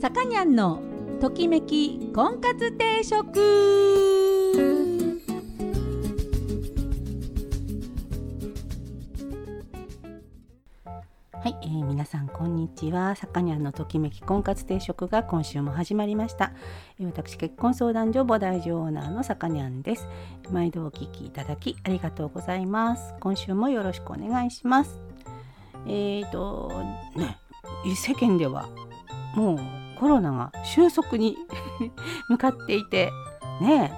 さかにゃんのときめき婚活定食はい、えー、皆さんこんにちは。さかにゃんのときめき婚活定食が今週も始まりました。えー、私結婚相談所母大女オーナーのさかにゃんです。毎度お聞きいただきありがとうございます。今週もよろしくお願いします。えーとね、世間ではもうコロナが収束に 向かっていてね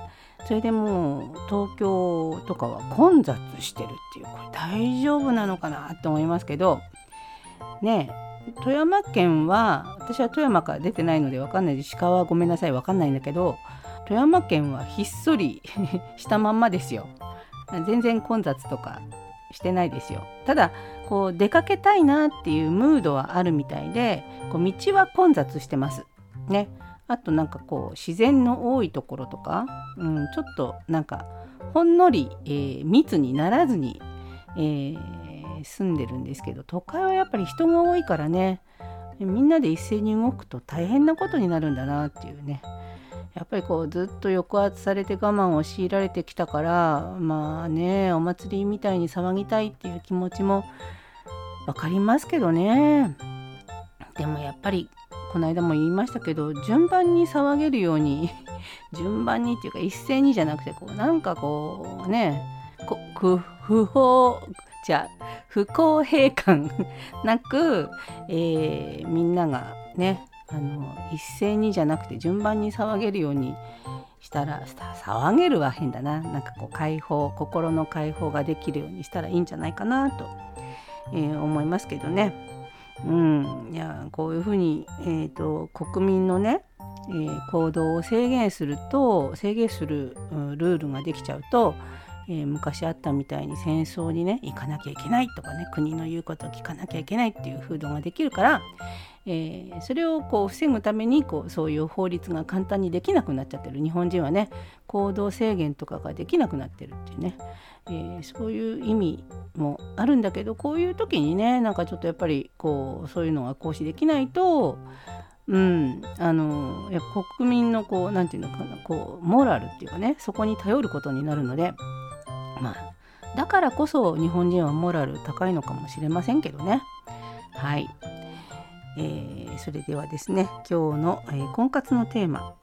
それでもう東京とかは混雑してるっていうこれ大丈夫なのかなって思いますけどね富山県は私は富山から出てないので分かんないです。鹿はごめんなさい分かんないんだけど富山県はひっそり したまんまですよ。全然混雑とかしてないですよ。ただこう出かけたいなっていうムードはあるみたいでこう道は混雑してます。ね。あとなんかこう自然の多いところとか、うん、ちょっとなんかほんのり、えー、密にならずに、えー住んでるんですけど都会はやっぱり人が多いからね。みんなで一斉に動くと大変なことになるんだなっていうね。やっぱりこうずっと抑圧されて我慢を強いられてきたからまあねお祭りみたいに騒ぎたいっていう気持ちも分かりますけどね。でもやっぱりこの間も言いましたけど順番に騒げるように 順番にっていうか一斉にじゃなくてこうなんかこうね不法じゃ不公平感 なく、えー、みんながねあの一斉にじゃなくて順番に騒げるようにしたら騒げるは変だななんかこう解放心の解放ができるようにしたらいいんじゃないかなと、えー、思いますけどね。うん、いやこういうふうに、えーと、国民のね、えー、行動を制限すると制限する、うん、ルールができちゃうとえー、昔あったみたいに戦争にね行かなきゃいけないとかね国の言うことを聞かなきゃいけないっていう風土ができるから、えー、それをこう防ぐためにこうそういう法律が簡単にできなくなっちゃってる日本人はね行動制限とかができなくなってるっていうね、えー、そういう意味もあるんだけどこういう時にねなんかちょっとやっぱりこうそういうのが行使できないとうん、あのや国民のこう何て言うのかなこうモラルっていうかねそこに頼ることになるのでまあだからこそ日本人はモラル高いのかもしれませんけどね。はい、えー、それではですね今日の、えー、婚活のテーマ、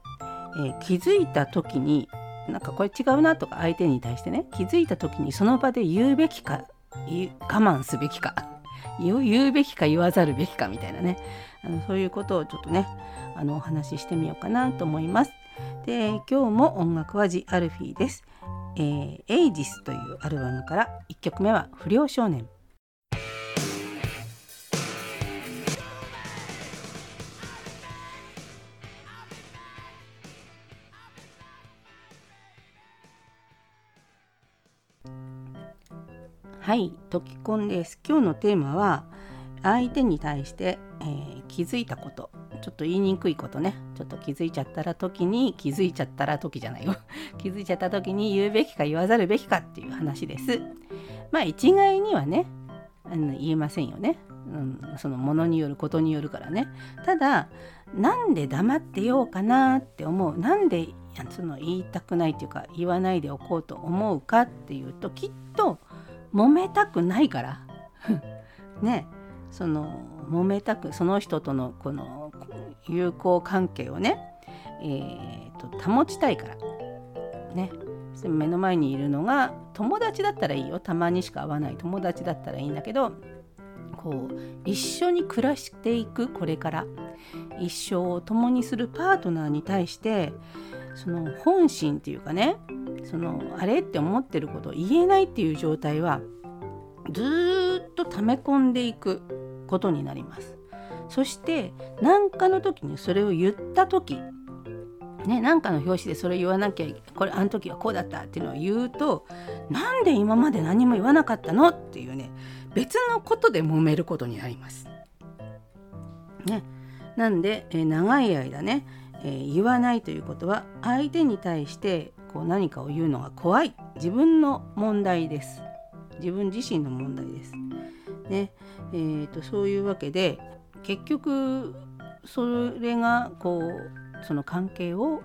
えー、気づいた時になんかこれ違うなとか相手に対してね気づいた時にその場で言うべきか我慢すべきか 言うべきか言わざるべきかみたいなねあのそういうことをちょっとねあのお話ししてみようかなと思います。で今日も音楽はジ・アルフィーです。えー、エイジスというアルバムから1曲目は不良少年はい、トキコンです。今日のテーマは相手に対して、えー、気づいたこと。ちょっと言いにくいことね。ちょっと気づいちゃったら時に気づいちゃったら時じゃないよ。気づいちゃった時に言うべきか言わざるべきかっていう話です。まあ一概にはねあの言えませんよね、うん、そのものによることによるからね。ただなんで黙ってようかなって思う。なんでその言いたくないっていうか言わないでおこうと思うかっていうときっと揉めたくないから。ね。その揉めたくその人とのこの友好関係をね、えーと、保ちたいから。ね。目の前にいるのが友達だったらいいよ。たまにしか会わない。友達だったらいいんだけどこう一緒に暮らしていくこれから。一生を共にするパートナーに対してその本心っていうかねそのあれって思ってることを言えないっていう状態はずっと溜め込んでいくことになりますそして何かの時にそれを言った時ね、なんかの表紙でそれ言わなきゃこれあの時はこうだったっていうのを言うとなんで今まで何も言わなかったのっていうね別のことで揉めることになります。ね、なんで、え長い間ね、え、言わないということは相手に対してこう何かを言うのが怖い自分の問題です。自分自身の問題です。ねえーと、そういうわけで結局それがこうその関係を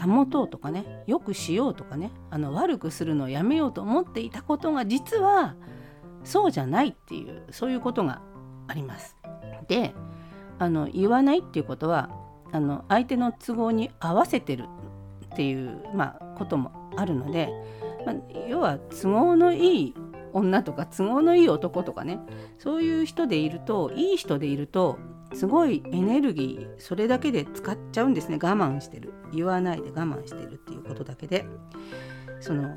保とうとかねよくしようとかねあの悪くするのをやめようと思っていたことが実はそうじゃないっていうそういうことがあります。であの言わないっていうことはあの相手の都合に合わせてるっていう、まあ、こともあるので、まあ、要は都合のいい女とか都合のいい男とかねそういう人でいるといい人でいるとすごいエネルギーそれだけで使っちゃうんですね。我慢してる。言わないで我慢してるっていうことだけで。その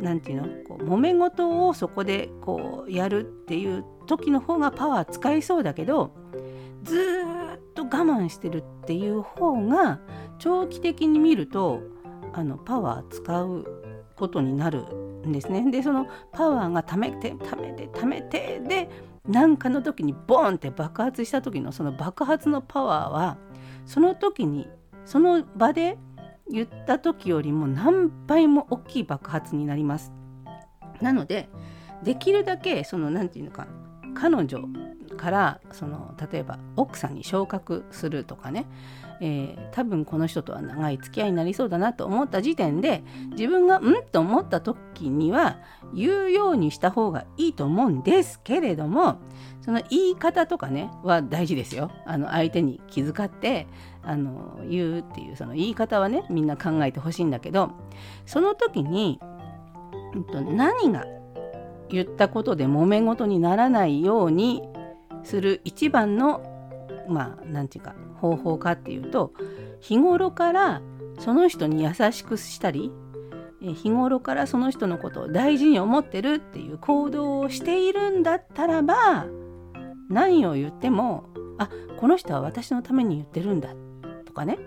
何て言うの？こう揉め事をそこでこうやるっていう時の方がパワー使いそうだけどずっと我慢してるっていう方が長期的に見るとあのパワー使うことになるんですね。でそのパワーがためてためてためてで何かの時にボーンって爆発した時のその爆発のパワーはその時にその場で言った時よりも何倍も大きい爆発になります。なのでできるだけその何て言うのか彼女からその例えば奥さんに昇格するとかね、えー、多分この人とは長い付き合いになりそうだなと思った時点で自分がうんと思った時には言うようにした方がいいと思うんですけれどもその言い方とかねは大事ですよ。あの相手に気遣ってあの言うっていうその言い方はねみんな考えてほしいんだけどその時に、うん、と何が言ったことで揉め事にならないようにする一番のまあ何て言うか方法かっていうと日頃からその人に優しくしたり日頃からその人のことを大事に思ってるっていう行動をしているんだったらば何を言ってもあこの人は私のために言ってるんだとかね。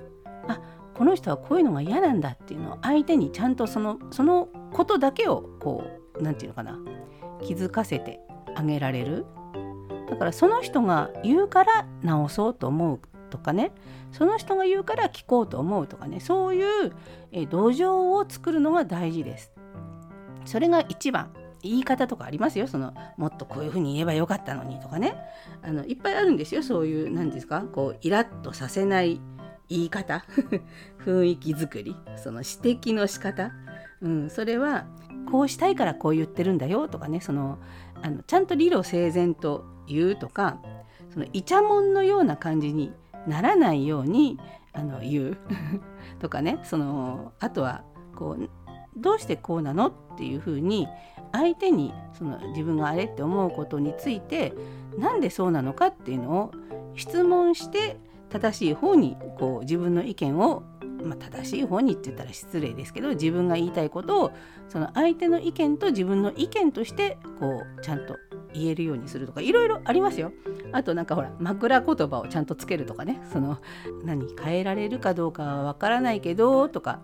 あこの人はこういうのが嫌なんだっていうのを相手にちゃんとそのそのことだけをこう何て言うのかな気づかせてあげられる。だからその人が言うから直そうと思うとかね。その人が言うから聞こうと思うとかね。そういう土壌を作るのが大事です。それが一番。言い方とかありますよ。そのもっとこういうふうに言えばよかったのにとかね。あのいっぱいあるんですよ。そういう何ですか？こうイラッとさせない言い方。雰囲気作り。その指摘の仕方、うん、それはこうしたいからこう言ってるんだよとかね。そのあのちゃんと理路整然と言うとか。そのイチャモンのような感じにならないようにあの言う。とかねそのあとはこうどうしてこうなのっていうふうに相手にその自分があれって思うことについてなんでそうなのかっていうのを質問して正しい方にこう自分の意見をまあ、正しい方にって言ったら失礼ですけど自分が言いたいことをその相手の意見と自分の意見としてこうちゃんと言えるようにするとかいろいろありますよ。あとなんかほら枕言葉をちゃんとつけるとかねその何変えられるかどうかはわからないけどとか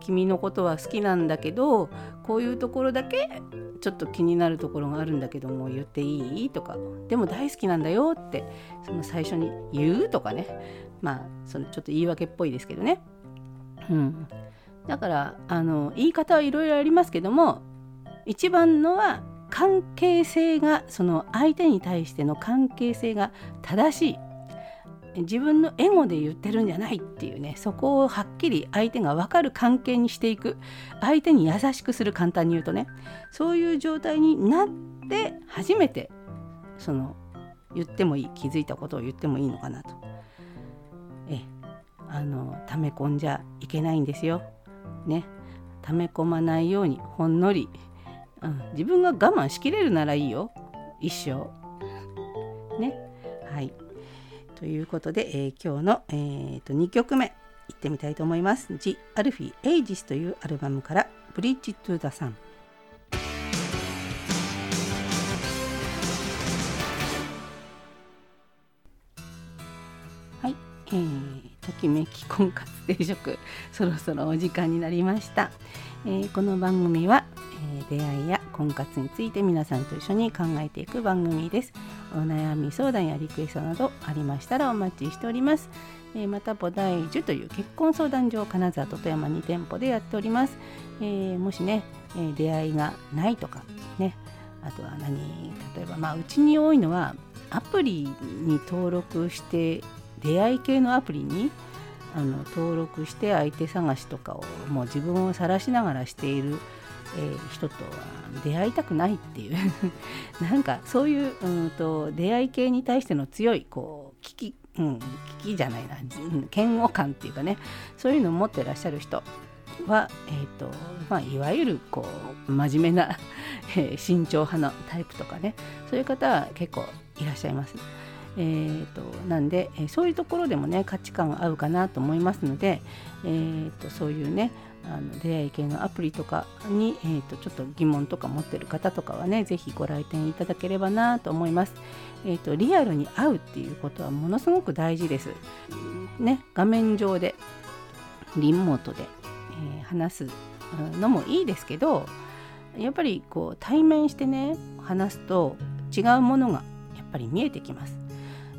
君のことは好きなんだけどこういうところだけちょっと気になるところがあるんだけども言っていいとかでも大好きなんだよってその最初に言うとかねまあそのちょっと言い訳っぽいですけどね。うん、だからあの言い方はいろいろありますけども一番のは関係性がその相手に対しての関係性が正しい。自分のエゴで言ってるんじゃないっていうねそこをはっきり相手が分かる関係にしていく。相手に優しくする簡単に言うとね。そういう状態になって初めてその言ってもいい気づいたことを言ってもいいのかなと。え。あの溜め込んじゃいけないんですよ。ね。溜め込まないようにほんのり、うん、自分が我慢しきれるならいいよ。一生。ね。はい。ということで、えー、今日の、えーと、2曲目。いってみたいと思います。The Alfie Ages というアルバムから「Bridge to the Sun」。えー、ときめき婚活定食。そろそろお時間になりました、えー、この番組は、出会いや婚活について皆さんと一緒に考えていく番組です。お悩み相談やリクエストなどありましたらお待ちしております、え、また菩提樹という結婚相談所金沢と富山2店舗でやっております、えもしね、え出会いがないとかね。あとは何例えばまあうちに多いのはアプリに登録して出会い系のアプリにあの登録して相手探しとかをもう自分を晒しながらしている、えー、人とは出会いたくないっていう。なんかそういううんと出会い系に対しての強いこう危機、うん、危機じゃないな、うん、嫌悪感っていうかね。そういうのを持ってらっしゃる人は、えーとまあ、いわゆるこう真面目な 慎重派のタイプとかね。そういう方は結構いらっしゃいます。えーと、なんで、えそういうところでもね価値観合うかなと思いますので、えーと、そういうねあの出会い系のアプリとかに、えーと、ちょっと疑問とか持ってる方とかはね是非ご来店いただければなと思います。えー、とリアルに会うっていうことはものすごく大事です。ね画面上でリモートで、えー、話すのもいいですけどやっぱりこう対面してね話すと違うものがやっぱり見えてきます。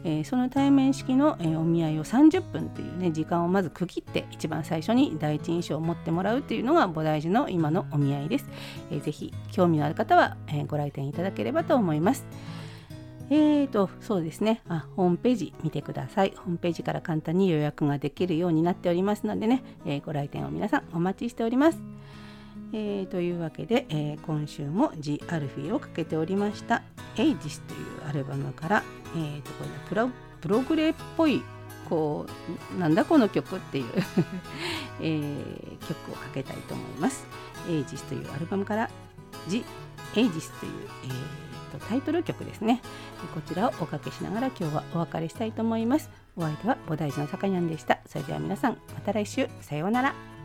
えー、その対面式の、えー、お見合いを30分というね時間をまず区切って一番最初に第一印象を持ってもらうというのが菩提寺の今のお見合いです。えー、ぜひ興味のある方は、えご来店いただければと思います。えーと、そうですねあ、ホームページ見てください。ホームページから簡単に予約ができるようになっておりますのでね、えご来店を皆さんお待ちしております。えー、というわけで、えー、今週も「ジ・アルフィー」をかけておりました「エイジス」というアルバムからえーと、これプロプログレーっぽいこうなんだこの曲っていう えー、曲をかけたいと思います。エイジスというアルバムから「ジ・エイジス」という、えーと、タイトル曲ですね。こちらをおかけしながら今日はお別れしたいと思います。お相手は菩提寺のさかにゃんでした。それでは皆さんまた来週さようなら。